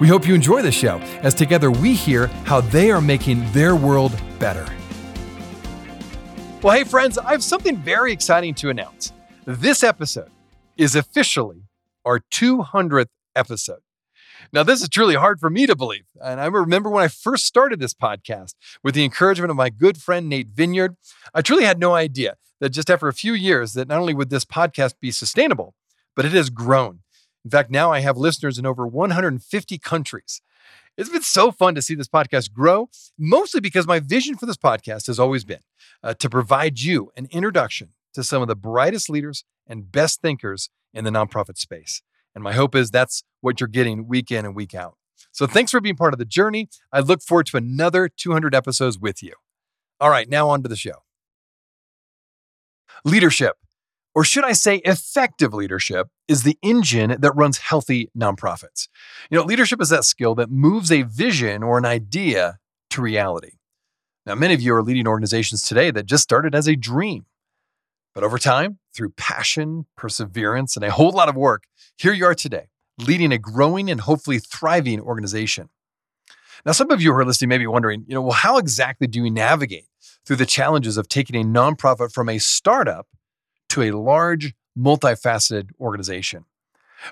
We hope you enjoy the show as together we hear how they are making their world better. Well, hey, friends, I have something very exciting to announce. This episode is officially our 200th episode. Now, this is truly hard for me to believe. And I remember when I first started this podcast with the encouragement of my good friend Nate Vineyard, I truly had no idea that just after a few years that not only would this podcast be sustainable, but it has grown in fact, now I have listeners in over 150 countries. It's been so fun to see this podcast grow, mostly because my vision for this podcast has always been uh, to provide you an introduction to some of the brightest leaders and best thinkers in the nonprofit space. And my hope is that's what you're getting week in and week out. So thanks for being part of the journey. I look forward to another 200 episodes with you. All right, now on to the show. Leadership or should I say effective leadership, is the engine that runs healthy nonprofits. You know, leadership is that skill that moves a vision or an idea to reality. Now, many of you are leading organizations today that just started as a dream. But over time, through passion, perseverance, and a whole lot of work, here you are today, leading a growing and hopefully thriving organization. Now, some of you who are listening may be wondering, you know, well, how exactly do you navigate through the challenges of taking a nonprofit from a startup to a large, multifaceted organization.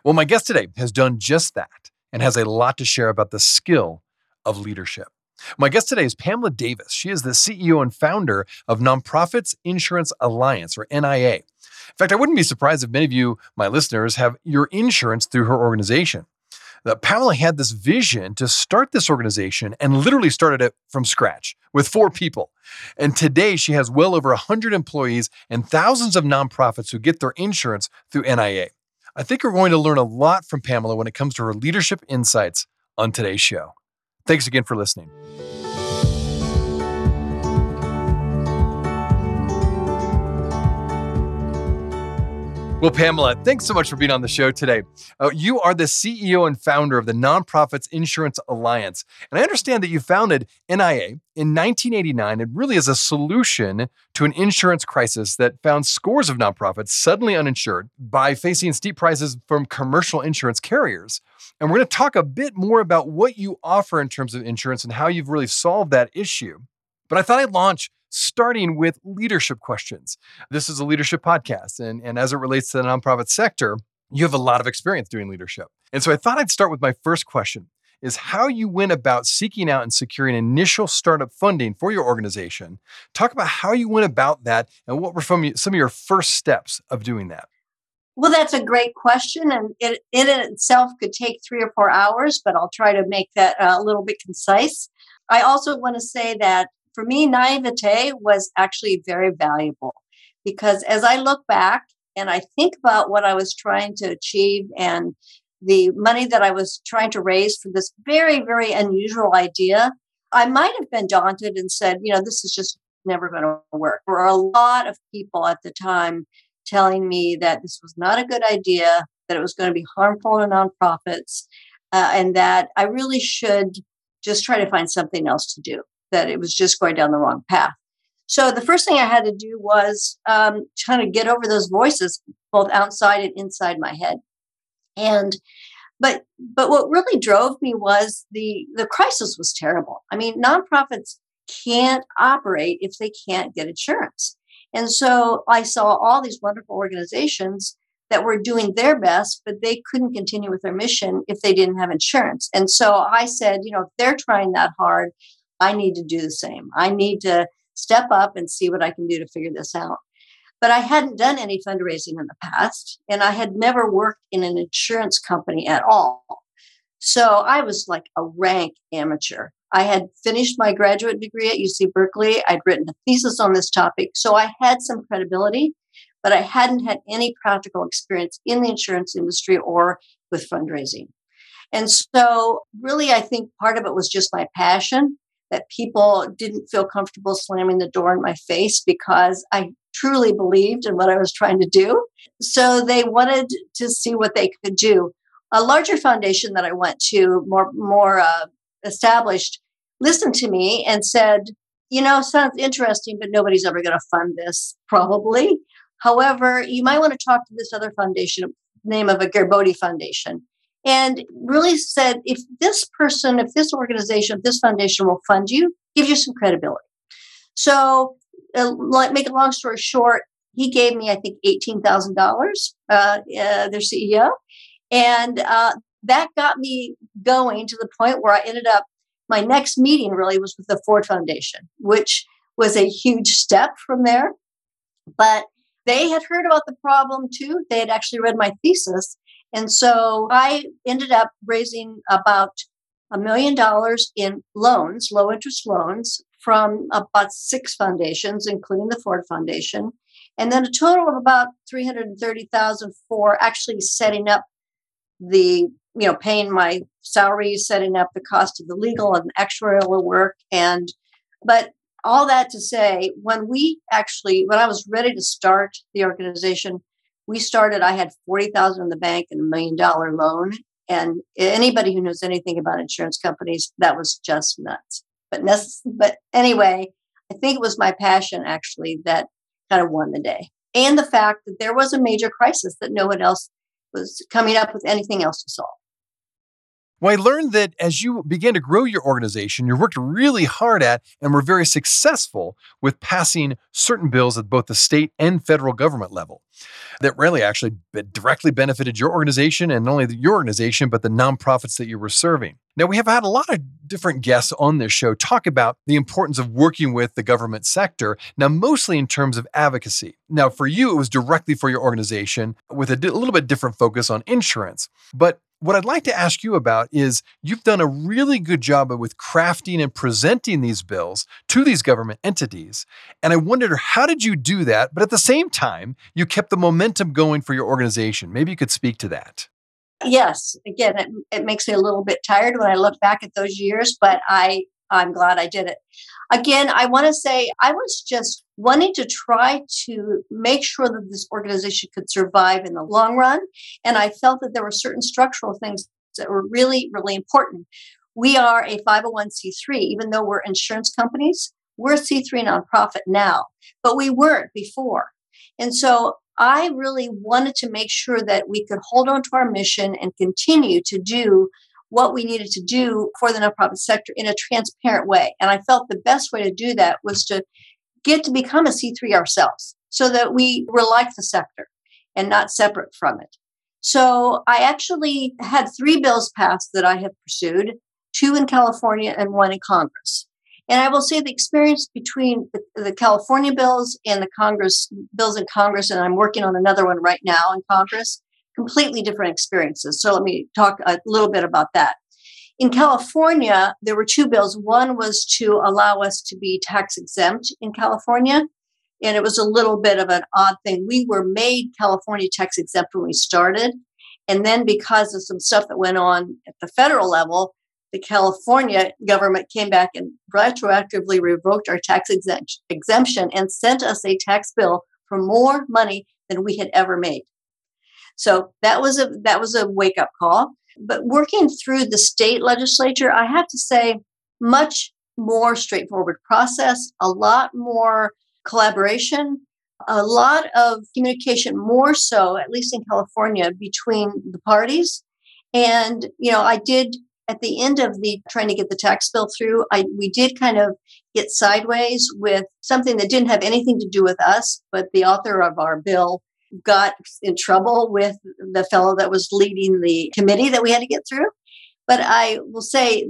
Well, my guest today has done just that and has a lot to share about the skill of leadership. My guest today is Pamela Davis. She is the CEO and founder of Nonprofits Insurance Alliance, or NIA. In fact, I wouldn't be surprised if many of you, my listeners, have your insurance through her organization that Pamela had this vision to start this organization and literally started it from scratch with four people. And today she has well over 100 employees and thousands of nonprofits who get their insurance through NIA. I think we're going to learn a lot from Pamela when it comes to her leadership insights on today's show. Thanks again for listening. Well, Pamela, thanks so much for being on the show today. Uh, you are the CEO and founder of the Nonprofits Insurance Alliance. And I understand that you founded NIA in 1989 and really as a solution to an insurance crisis that found scores of nonprofits suddenly uninsured by facing steep prices from commercial insurance carriers. And we're going to talk a bit more about what you offer in terms of insurance and how you've really solved that issue. But I thought I'd launch starting with leadership questions. This is a leadership podcast. And, and as it relates to the nonprofit sector, you have a lot of experience doing leadership. And so I thought I'd start with my first question is how you went about seeking out and securing initial startup funding for your organization. Talk about how you went about that and what were some of your first steps of doing that. Well, that's a great question, and it, it in itself could take three or four hours, but I'll try to make that uh, a little bit concise. I also want to say that for me, naivete was actually very valuable because as I look back and I think about what I was trying to achieve and the money that I was trying to raise for this very, very unusual idea, I might have been daunted and said, you know, this is just never going to work. There were a lot of people at the time telling me that this was not a good idea, that it was going to be harmful to nonprofits, uh, and that I really should just try to find something else to do that it was just going down the wrong path. So the first thing I had to do was um, trying to get over those voices, both outside and inside my head. And but but what really drove me was the the crisis was terrible. I mean, nonprofits can't operate if they can't get insurance. And so I saw all these wonderful organizations that were doing their best, but they couldn't continue with their mission if they didn't have insurance. And so I said, you know, if they're trying that hard, I need to do the same. I need to step up and see what I can do to figure this out. But I hadn't done any fundraising in the past, and I had never worked in an insurance company at all. So I was like a rank amateur. I had finished my graduate degree at UC Berkeley. I'd written a thesis on this topic. So I had some credibility, but I hadn't had any practical experience in the insurance industry or with fundraising. And so, really, I think part of it was just my passion that people didn't feel comfortable slamming the door in my face because I truly believed in what I was trying to do. So, they wanted to see what they could do. A larger foundation that I went to, more, more uh, established, listened to me and said, you know, sounds interesting, but nobody's ever going to fund this, probably. However, you might want to talk to this other foundation, name of a Gerbode Foundation, and really said, if this person, if this organization, if this foundation will fund you, give you some credibility. So, uh, make a long story short, he gave me, I think, eighteen thousand uh, dollars, uh, their CEO, and uh, that got me going to the point where I ended up my next meeting really was with the Ford Foundation, which was a huge step from there. But they had heard about the problem too. They had actually read my thesis. And so I ended up raising about a million dollars in loans, low interest loans, from about six foundations, including the Ford Foundation, and then a total of about 330,000 for actually setting up the you know, paying my salaries, setting up the cost of the legal and actuarial work. And, but all that to say, when we actually, when I was ready to start the organization, we started, I had 40,000 in the bank and a million dollar loan. And anybody who knows anything about insurance companies, that was just nuts. But, but anyway, I think it was my passion actually that kind of won the day. And the fact that there was a major crisis that no one else was coming up with anything else to solve. Well, I learned that as you began to grow your organization, you worked really hard at and were very successful with passing certain bills at both the state and federal government level that really actually directly benefited your organization and not only your organization, but the nonprofits that you were serving. Now, we have had a lot of different guests on this show talk about the importance of working with the government sector, now, mostly in terms of advocacy. Now, for you, it was directly for your organization with a little bit different focus on insurance. But what I'd like to ask you about is you've done a really good job with crafting and presenting these bills to these government entities. And I wondered, how did you do that? But at the same time, you kept the momentum going for your organization. Maybe you could speak to that. Yes. Again, it, it makes me a little bit tired when I look back at those years, but I, I'm glad I did it. Again, I want to say I was just wanting to try to make sure that this organization could survive in the long run. And I felt that there were certain structural things that were really, really important. We are a 501c3, even though we're insurance companies, we're a C3 nonprofit now, but we weren't before. And so I really wanted to make sure that we could hold on to our mission and continue to do what we needed to do for the nonprofit sector in a transparent way. And I felt the best way to do that was to get to become a C3 ourselves so that we were like the sector and not separate from it. So I actually had three bills passed that I have pursued two in California and one in Congress. And I will say the experience between the, California bills and the Congress bills in Congress, and I'm working on another one right now in Congress, completely different experiences. So let me talk a little bit about that. In California, there were two bills. One was to allow us to be tax exempt in California. And it was a little bit of an odd thing. We were made California tax exempt when we started. And then, because of some stuff that went on at the federal level, the California government came back and retroactively revoked our tax exempt- exemption and sent us a tax bill for more money than we had ever made. So that was a that was a wake up call. But working through the state legislature, I have to say, much more straightforward process, a lot more collaboration, a lot of communication, more so, at least in California, between the parties. And, you know, I did at the end of the trying to get the tax bill through, I we did kind of get sideways with something that didn't have anything to do with us, but the author of our bill got in trouble with the fellow that was leading the committee that we had to get through. But I will say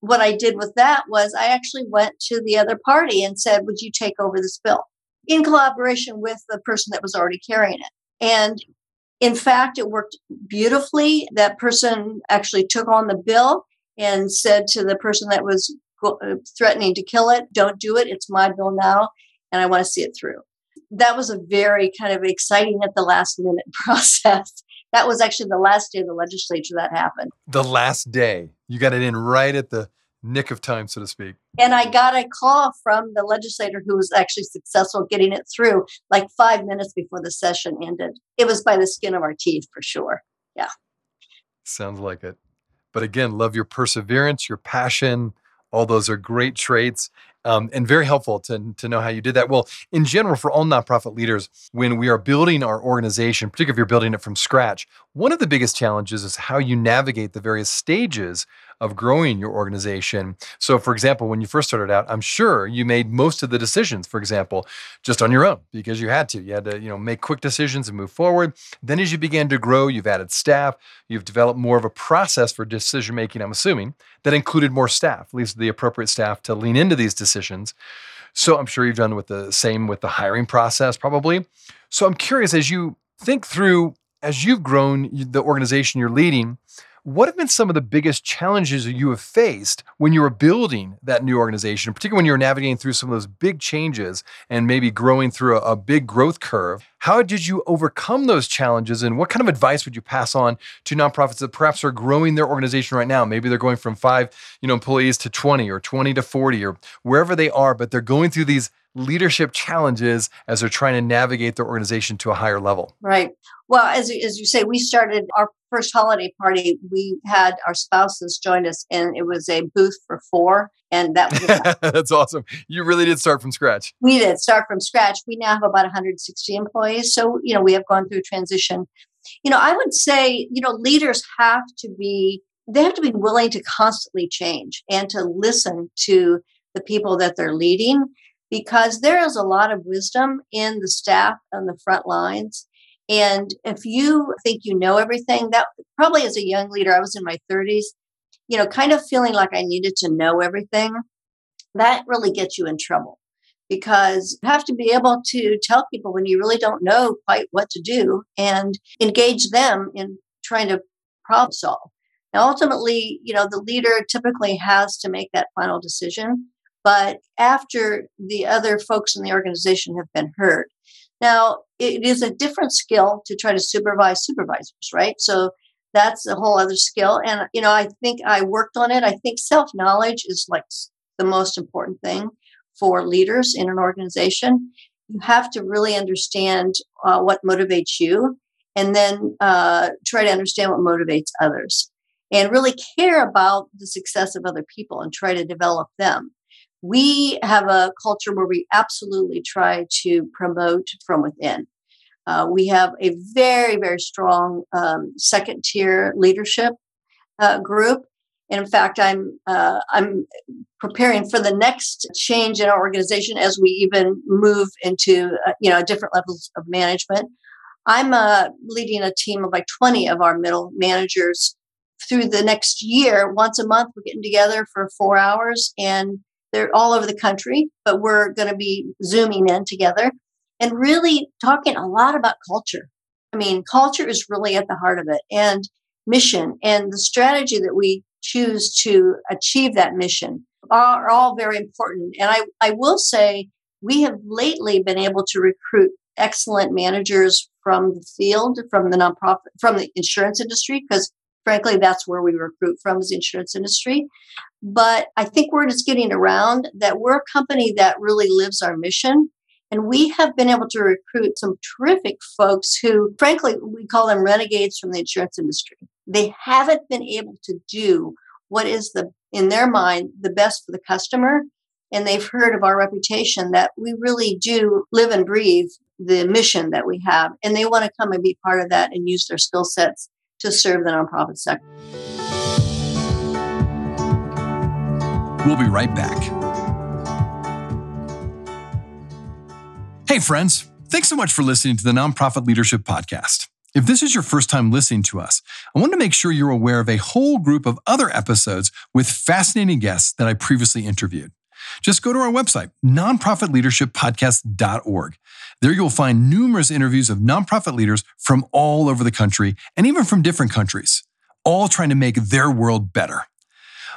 what I did with that was I actually went to the other party and said, Would you take over this bill? In collaboration with the person that was already carrying it. And in fact, it worked beautifully. That person actually took on the bill and said to the person that was uh, threatening to kill it, Don't do it. It's my bill now, and I want to see it through that was a very kind of exciting at the last minute process that was actually the last day of the legislature that happened. The last day. You got it in right at the nick of time, so to speak. And I got a call from the legislator who was actually successful getting it through like five minutes before the session ended. It was by the skin of our teeth for sure. Yeah. Sounds like it. But again, love your perseverance, your passion. All those are great traits um, and very helpful to, to know how you did that. Well, in general, for all nonprofit leaders, when we are building our organization, particularly if you're building it from scratch, one of the biggest challenges is how you navigate the various stages of growing your organization. So, for example, when you first started out, I'm sure you made most of the decisions, for example, just on your own because you had to. You had to, you know, make quick decisions and move forward. Then, as you began to grow, you've added staff, you've developed more of a process for decision making, I'm assuming, that included more staff, at least the appropriate staff to lean into these decisions. So, I'm sure you've done with the same with the hiring process, probably. So, I'm curious as you think through, as you've grown the organization you're leading, what have been some of the biggest challenges you have faced when you were building that new organization, particularly when you were navigating through some of those big changes and maybe growing through a, a big growth curve? How did you overcome those challenges and what kind of advice would you pass on to nonprofits that perhaps are growing their organization right now? Maybe they're going from five, you know, employees to 20 or 20 to 40 or wherever they are, but they're going through these leadership challenges as they're trying to navigate their organization to a higher level. Right. Well, as, as you say, we started our first holiday party. We had our spouses join us, and it was a booth for four. And that was that's awesome. You really did start from scratch. We did start from scratch. We now have about 160 employees. So, you know, we have gone through transition. You know, I would say, you know, leaders have to be, they have to be willing to constantly change and to listen to the people that they're leading because there is a lot of wisdom in the staff on the front lines. And if you think you know everything, that probably as a young leader, I was in my 30s, you know, kind of feeling like I needed to know everything, that really gets you in trouble because you have to be able to tell people when you really don't know quite what to do and engage them in trying to problem solve. Now, ultimately, you know, the leader typically has to make that final decision but after the other folks in the organization have been heard. Now, it is a different skill to try to supervise supervisors, right? So that's a whole other skill. And, you know, I think I worked on it. I think self knowledge is like the most important thing for leaders in an organization. You have to really understand uh, what motivates you and then uh, try to understand what motivates others and really care about the success of other people and try to develop them we have a culture where we absolutely try to promote from within. Uh, we have a very, very strong um, second tier leadership uh, group. And in fact, I'm uh, I'm preparing for the next change in our organization as we even move into uh, you know different levels of management. I'm uh, leading a team of like 20 of our middle managers through the next year. Once a month, we're getting together for four hours and they're all over the country, but we're going to be zooming in together and really talking a lot about culture. I mean, culture is really at the heart of it and mission and the strategy that we choose to achieve that mission are all very important. And I, I will say we have lately been able to recruit excellent managers from the field, from the nonprofit, from the insurance industry, because frankly, that's where we recruit from is the insurance industry. But I think we're just getting around that we're a company that really lives our mission. And we have been able to recruit some terrific folks who, frankly, we call them renegades from the insurance industry. They haven't been able to do what is the, in their mind, the best for the customer. And they've heard of our reputation that we really do live and breathe the mission that we have. And they want to come and be part of that and use their skill sets to serve the nonprofit sector. We'll be right back. Hey, friends, thanks so much for listening to the Nonprofit Leadership Podcast. If this is your first time listening to us, I want to make sure you're aware of a whole group of other episodes with fascinating guests that I previously interviewed. Just go to our website, nonprofitleadershippodcast.org. There you'll find numerous interviews of nonprofit leaders from all over the country and even from different countries, all trying to make their world better.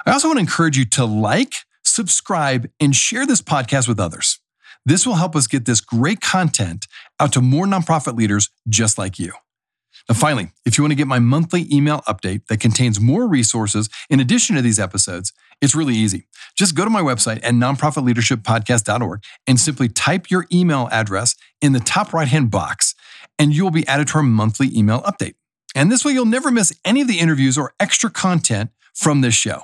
I also want to encourage you to like, subscribe, and share this podcast with others. This will help us get this great content out to more nonprofit leaders just like you. Now, finally, if you want to get my monthly email update that contains more resources in addition to these episodes, it's really easy. Just go to my website at nonprofitleadershippodcast.org and simply type your email address in the top right hand box, and you will be added to our monthly email update. And this way, you'll never miss any of the interviews or extra content from this show.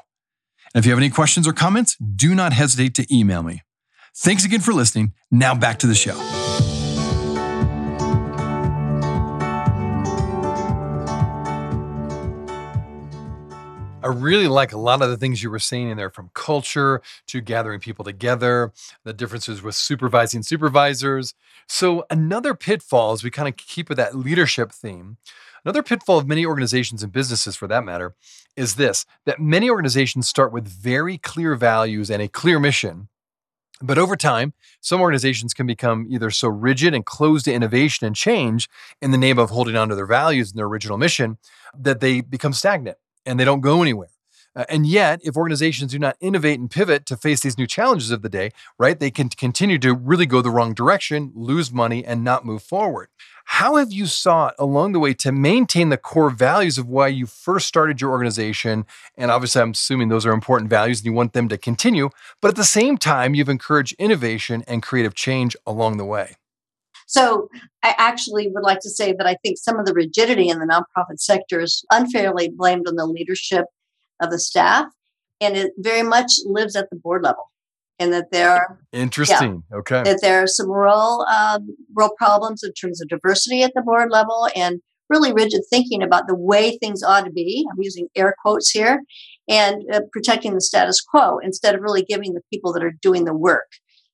And if you have any questions or comments, do not hesitate to email me. Thanks again for listening. Now back to the show. I really like a lot of the things you were saying in there from culture to gathering people together, the differences with supervising supervisors. So, another pitfall as we kind of keep with that leadership theme, another pitfall of many organizations and businesses for that matter is this that many organizations start with very clear values and a clear mission. But over time, some organizations can become either so rigid and closed to innovation and change in the name of holding on to their values and their original mission that they become stagnant and they don't go anywhere. Uh, and yet, if organizations do not innovate and pivot to face these new challenges of the day, right, they can continue to really go the wrong direction, lose money, and not move forward. How have you sought along the way to maintain the core values of why you first started your organization? And obviously, I'm assuming those are important values and you want them to continue, but at the same time, you've encouraged innovation and creative change along the way. So I actually would like to say that I think some of the rigidity in the nonprofit sector is unfairly blamed on the leadership of the staff, and it very much lives at the board level. And that there are interesting, yeah, okay, that there are some real um, real problems in terms of diversity at the board level and really rigid thinking about the way things ought to be. I'm using air quotes here, and uh, protecting the status quo instead of really giving the people that are doing the work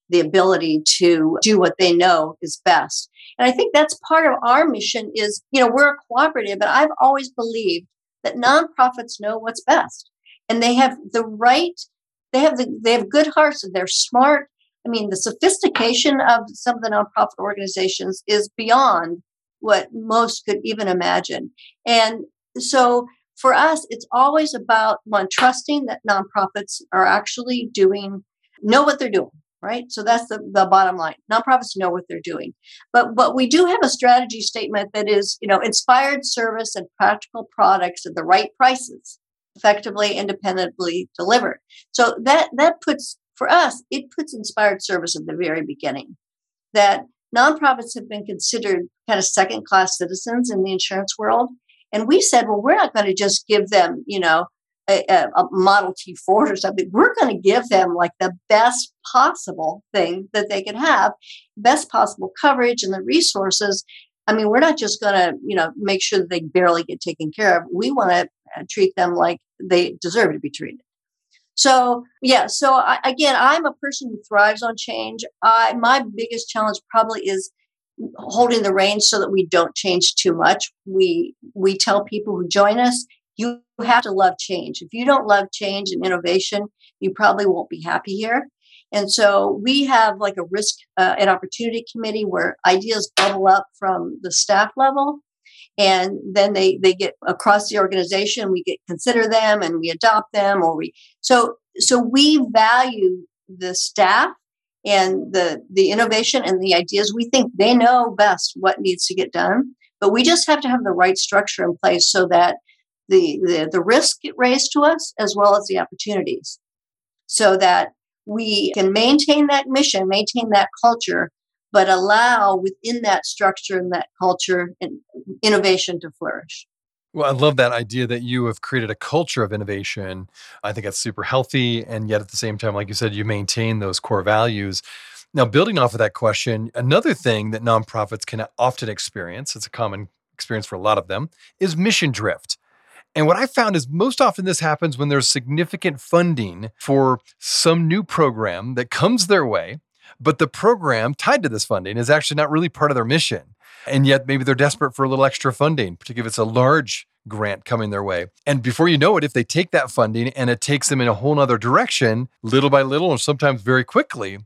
the ability to do what they know is best. And I think that's part of our mission is, you know, we're a cooperative, but I've always believed that nonprofits know what's best. And they have the right, they have the they have good hearts and they're smart. I mean, the sophistication of some of the nonprofit organizations is beyond what most could even imagine. And so for us, it's always about one trusting that nonprofits are actually doing know what they're doing right? So that's the, the bottom line. Nonprofits know what they're doing. But but we do have a strategy statement that is, you know, inspired service and practical products at the right prices, effectively, independently delivered. So that that puts for us, it puts inspired service at the very beginning. That nonprofits have been considered kind of second class citizens in the insurance world. And we said, well, we're not going to just give them, you know, a, a, Model T Ford or something, we're going to give them like the best possible thing that they can have, best possible coverage and the resources. I mean, we're not just going to, you know, make sure that they barely get taken care of. We want to uh, treat them like they deserve to be treated. So yeah, so I, again, I'm a person who thrives on change. I my biggest challenge probably is holding the reins so that we don't change too much. We we tell people who join us, you have to love change. If you don't love change and innovation, you probably won't be happy here. And so we have like a risk uh, and opportunity committee where ideas bubble up from the staff level and then they they get across the organization we get consider them and we adopt them or we so so we value the staff and the the innovation and the ideas we think they know best what needs to get done but we just have to have the right structure in place so that the, the, the risk get raised to us as well as the opportunities so that we can maintain that mission, maintain that culture, but allow within that structure and that culture and innovation to flourish. Well, I love that idea that you have created a culture of innovation. I think that's super healthy. And yet at the same time, like you said, you maintain those core values. Now, building off of that question, another thing that nonprofits can often experience, it's a common experience for a lot of them, is mission drift. And what I found is most often this happens when there's significant funding for some new program that comes their way, but the program tied to this funding is actually not really part of their mission. And yet maybe they're desperate for a little extra funding, particularly if it's a large grant coming their way. And before you know it, if they take that funding and it takes them in a whole nother direction, little by little, or sometimes very quickly,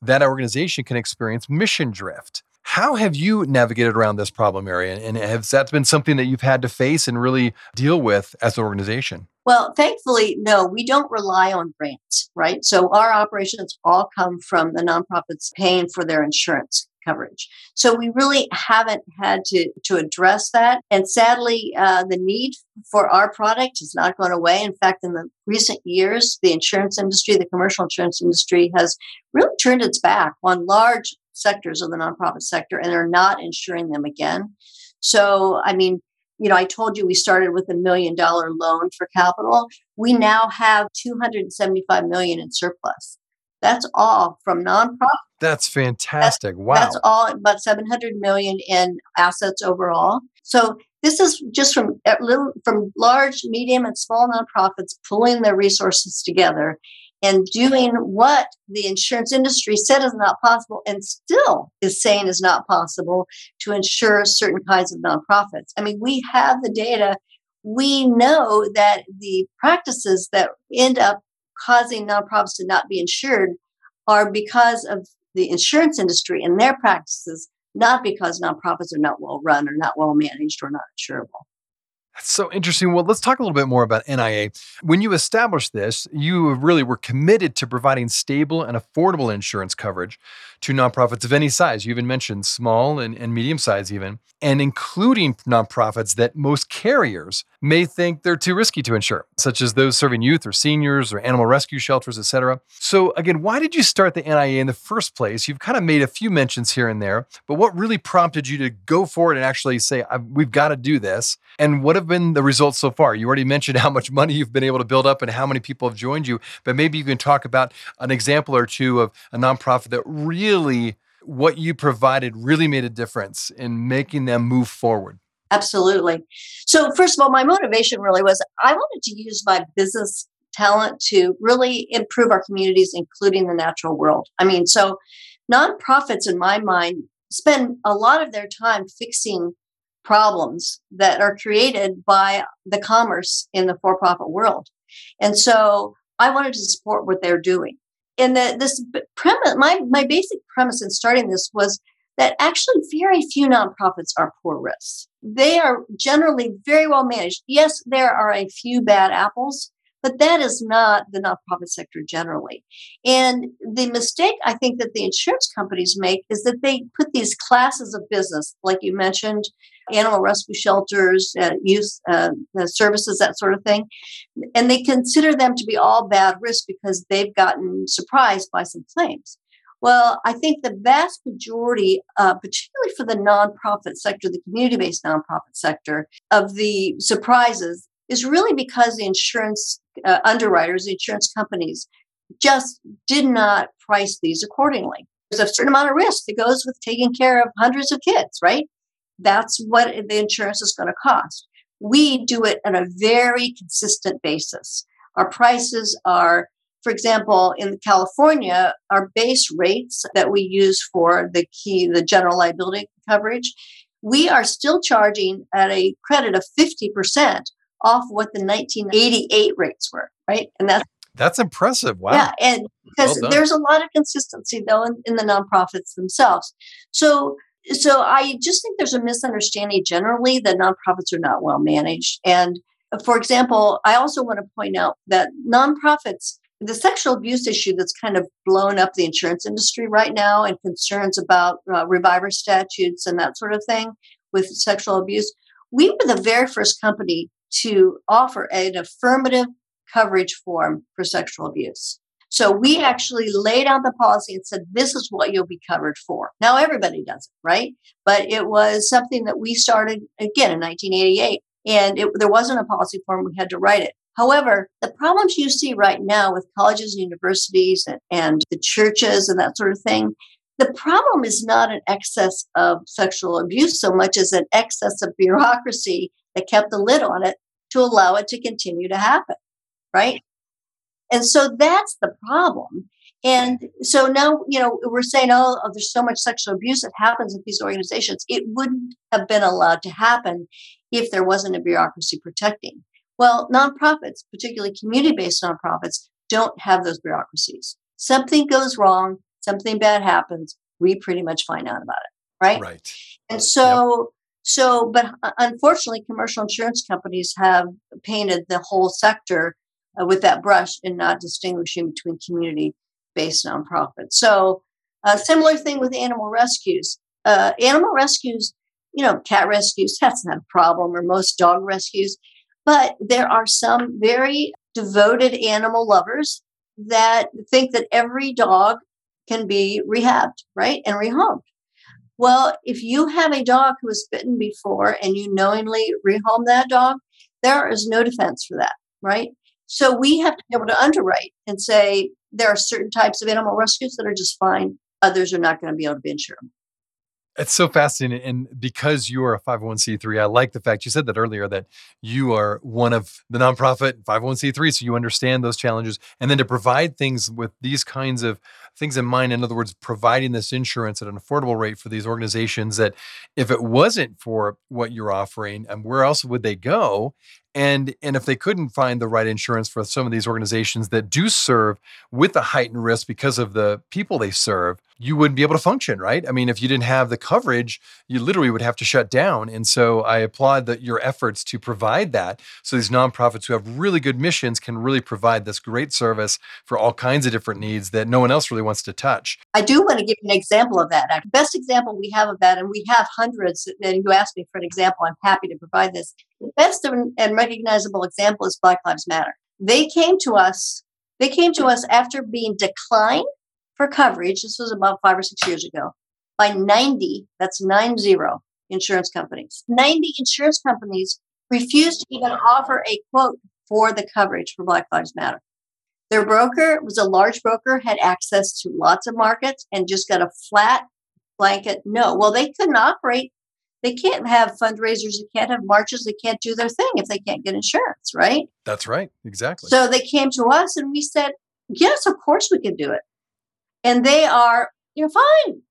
that organization can experience mission drift. How have you navigated around this problem area? And has that been something that you've had to face and really deal with as an organization? Well, thankfully, no, we don't rely on grants, right? So our operations all come from the nonprofits paying for their insurance. coverage. So we really haven't had to, to address that. And sadly, uh, the need for our product has not gone away. In fact, in the recent years, the insurance industry, the commercial insurance industry, has really turned its back on large sectors of the nonprofit sector and they're not insuring them again. So, I mean, you know, I told you we started with a million dollar loan for capital. We now have 275 million in surplus. That's all from nonprofit. That's fantastic. That's, wow. That's all about 700 million in assets overall. So this is just from little, from large, medium, and small nonprofits pulling their resources together and doing what the insurance industry said is not possible and still is saying is not possible to insure certain kinds of nonprofits. I mean, we have the data. We know that the practices that end up causing nonprofits to not be insured are because of the insurance industry and their practices, not because nonprofits are not well run or not well managed or not insurable. That's so interesting. Well, let's talk a little bit more about NIA. When you established this, you really were committed to providing stable and affordable insurance coverage to nonprofits of any size. You even mentioned small and, and medium size, even, and including nonprofits that most carriers may think they're too risky to insure, such as those serving youth or seniors or animal rescue shelters, etc. So, again, why did you start the NIA in the first place? You've kind of made a few mentions here and there, but what really prompted you to go for it and actually say, we've got to do this? And what have been the results so far? You already mentioned how much money you've been able to build up and how many people have joined you, but maybe you can talk about an example or two of a nonprofit that really what you provided really made a difference in making them move forward. Absolutely. So, first of all, my motivation really was I wanted to use my business talent to really improve our communities, including the natural world. I mean, so nonprofits, in my mind, spend a lot of their time fixing problems that are created by the commerce in the for profit world. And so I wanted to support what they're doing. And the, this premise, my, my basic premise in starting this was that actually very few nonprofits are poor risks. They are generally very well managed. Yes, there are a few bad apples, but that is not the nonprofit sector generally. And the mistake I think that the insurance companies make is that they put these classes of business, like you mentioned, animal rescue shelters, uh, youth uh, services, that sort of thing, and they consider them to be all bad risk because they've gotten surprised by some claims. Well, I think the vast majority, uh, particularly for the nonprofit sector, the community based nonprofit sector, of the surprises is really because the insurance uh, underwriters, the insurance companies, just did not price these accordingly. There's a certain amount of risk that goes with taking care of hundreds of kids, right? That's what the insurance is going to cost. We do it on a very consistent basis. Our prices are for example, in California, our base rates that we use for the key, the general liability coverage, we are still charging at a credit of 50% off what the 1988 rates were, right? And that's that's impressive. Wow. Yeah, and because well there's a lot of consistency though in, in the nonprofits themselves. So so I just think there's a misunderstanding generally that nonprofits are not well managed. And for example, I also want to point out that nonprofits the sexual abuse issue that's kind of blown up the insurance industry right now and concerns about uh, reviver statutes and that sort of thing with sexual abuse. We were the very first company to offer an affirmative coverage form for sexual abuse. So we actually laid out the policy and said, this is what you'll be covered for. Now everybody does it, right? But it was something that we started again in 1988. And there wasn't a policy form, we had to write it. However, the problems you see right now with colleges and universities and, and the churches and that sort of thing, the problem is not an excess of sexual abuse so much as an excess of bureaucracy that kept the lid on it to allow it to continue to happen, right? And so that's the problem. And so now, you know, we're saying, oh, oh, there's so much sexual abuse that happens at these organizations. It wouldn't have been allowed to happen if there wasn't a bureaucracy protecting. Well, nonprofits, particularly community based nonprofits, don't have those bureaucracies. Something goes wrong, something bad happens, we pretty much find out about it, right? Right. And so, yep. so, but uh, unfortunately, commercial insurance companies have painted the whole sector uh, with that brush and not distinguishing between community based nonprofits. So, A similar thing with animal rescues. Uh, animal rescues, you know, cat rescues, that's not a problem, or most dog rescues. But there are some very devoted animal lovers that think that every dog can be rehabbed, right? And rehomed. Well, if you have a dog who was bitten before and you knowingly rehome that dog, there is no defense for that, right? So we have to be able to underwrite and say there are certain types of animal rescues that are just fine, others are not going to be able to be insured. It's so fascinating. And because you are a 501c3, I like the fact you said that earlier that you are one of the nonprofit 501c3. So you understand those challenges. And then to provide things with these kinds of things in mind, in other words, providing this insurance at an affordable rate for these organizations that if it wasn't for what you're offering, and where else would they go? And and if they couldn't find the right insurance for some of these organizations that do serve with a heightened risk because of the people they serve you wouldn't be able to function right? I mean if you didn't have the coverage you literally would have to shut down. And so i applaud that your efforts to provide that so these nonprofits who have really good missions can really provide this great service for all kinds of different needs that no one else really wants to touch i do want to give you an example of that the best example we have of that and we have hundreds and you asked me for an example i'm happy to provide this the best and recognizable example is Black Lives Matter. They came to us, they came to us after being declined for coverage. This was about five or six years ago by 90, that's nine zero insurance companies. 90 insurance companies refused to even offer a quote for the coverage for Black Lives Matter. Their broker was a large broker, had access to lots of markets, and just got a flat blanket no. Well, they couldn't operate they can't have fundraisers, they can't have marches, they can't do their thing if they can't get insurance, right? That's right, exactly. So they came to us and we said, yes, of course we can do it. And they are, you're fine.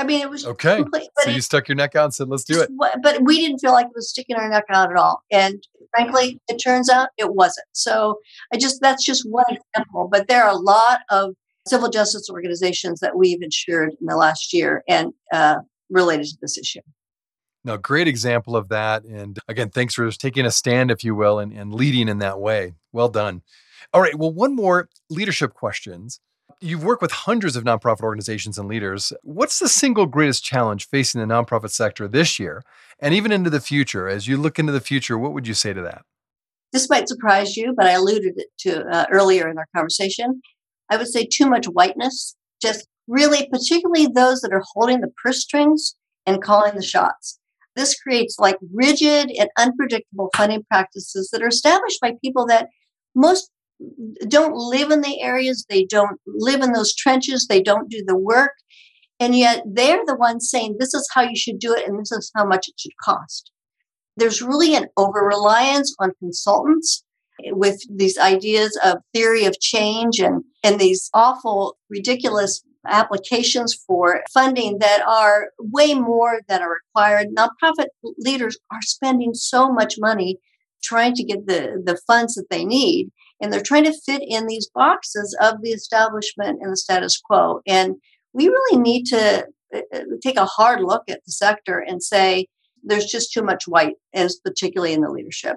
I mean, it was okay. Complete, so you stuck your neck out and said, "Let's do it." But we didn't feel like it was sticking our neck out at all. And frankly, it turns out it wasn't. So I just that's just one example. But there are a lot of civil justice organizations that we've insured in the last year and uh, related to this issue. Now, great example of that. And again, thanks for taking a stand, if you will, and, and leading in that way. Well done. All right. Well, one more leadership questions. You've worked with hundreds of nonprofit organizations and leaders. What's the single greatest challenge facing the nonprofit sector this year and even into the future? As you look into the future, what would you say to that? This might surprise you, but I alluded to uh, earlier in our conversation. I would say too much whiteness, just really, particularly those that are holding the purse strings and calling the shots. This creates like rigid and unpredictable funding practices that are established by people that most don't live in the areas, they don't live in those trenches, they don't do the work. And yet they're the ones saying, this is how you should do it, and this is how much it should cost. There's really an over reliance on consultants with these ideas of theory of change and, and these awful, ridiculous applications for funding that are way more that are required. Nonprofit leaders are spending so much money trying to get the, the funds that they need. And they're trying to fit in these boxes of the establishment and the status quo. And we really need to uh, uh, take a hard look at the sector and say there's just too much white, as particularly in the leadership.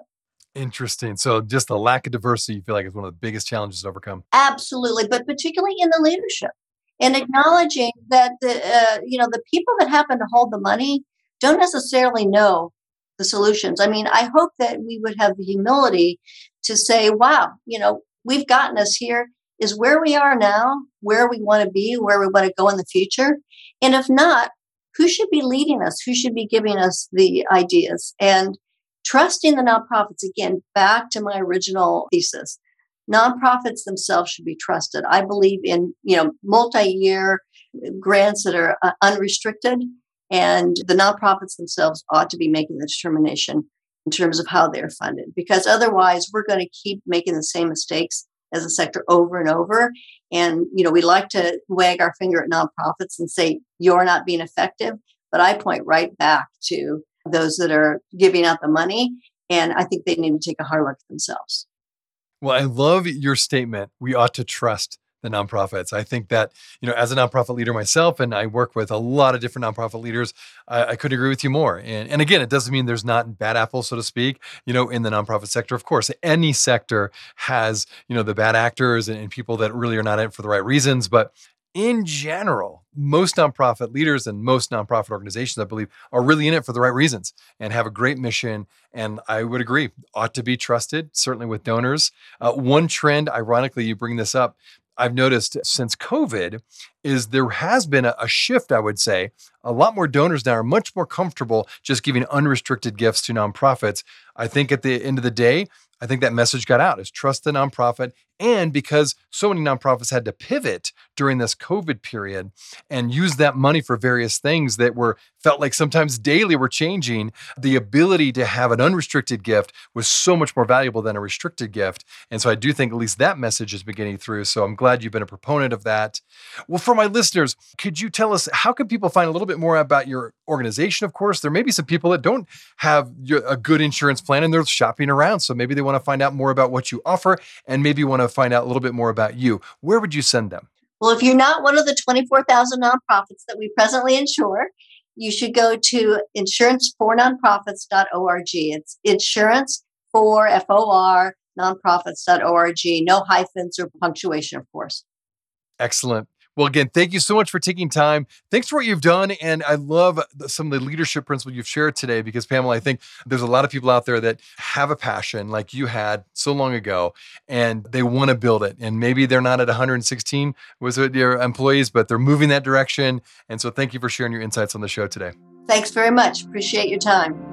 Interesting. So, just the lack of diversity, you feel like is one of the biggest challenges to overcome. Absolutely, but particularly in the leadership and acknowledging that the uh, you know the people that happen to hold the money don't necessarily know the solutions. I mean, I hope that we would have the humility to say, "Wow, you know, we've gotten us here. Is where we are now, where we want to be, where we want to go in the future, and if not, who should be leading us? Who should be giving us the ideas?" And trusting the nonprofits again back to my original thesis nonprofits themselves should be trusted. I believe in you know multi-year grants that are uh, unrestricted, and the nonprofits themselves ought to be making the determination in terms of how they're funded, because otherwise we're going to keep making the same mistakes as a sector over and over. And you know we like to wag our finger at nonprofits and say you're not being effective, but I point right back to those that are giving out the money, and I think they need to take a hard look at themselves. Well, I love your statement. We ought to trust the nonprofits. I think that, you know, as a nonprofit leader myself, and I work with a lot of different nonprofit leaders, I, I couldn't agree with you more. And, and again, it doesn't mean there's not bad apples, so to speak, you know, in the nonprofit sector. Of course, any sector has, you know, the bad actors and, and people that really are not in it for the right reasons. But in general, most nonprofit leaders and most nonprofit organizations, I believe, are really in it for the right reasons and have a great mission. And I would agree, ought to be trusted, certainly with donors. Uh, one trend, ironically, you bring this up, I've noticed since COVID is there has been a, a, shift, I would say. A lot more donors now are much more comfortable just giving unrestricted gifts to nonprofits. I think at the end of the day, I think that message got out is trust the nonprofit. And because so many nonprofits had to pivot during this COVID period and use that money for various things that were felt like sometimes daily were changing, the ability to have an unrestricted gift was so much more valuable than a restricted gift. And so I do think at least that message is beginning through. So I'm glad you've been a proponent of that. Well, for my listeners, could you tell us how can people find a little bit more about your organization? Of course, there may be some people that don't have a good insurance plan and they're shopping around. So maybe they want to find out more about what you offer and maybe want to find out a little bit more about you. Where would you send them? Well, if you're not one of the 24,000 nonprofits that we presently insure, you should go to insurancefornonprofits.org. It's insurance for F O R nonprofits.org. No hyphens or punctuation, of course. Excellent. Well, again, thank you so much for taking time. Thanks for what you've done. And I love some of the leadership principles you've shared today because, Pamela, I think there's a lot of people out there that have a passion like you had so long ago and they want to build it. And maybe they're not at 116 with your employees, but they're moving that direction. And so thank you for sharing your insights on the show today. Thanks very much. Appreciate your time.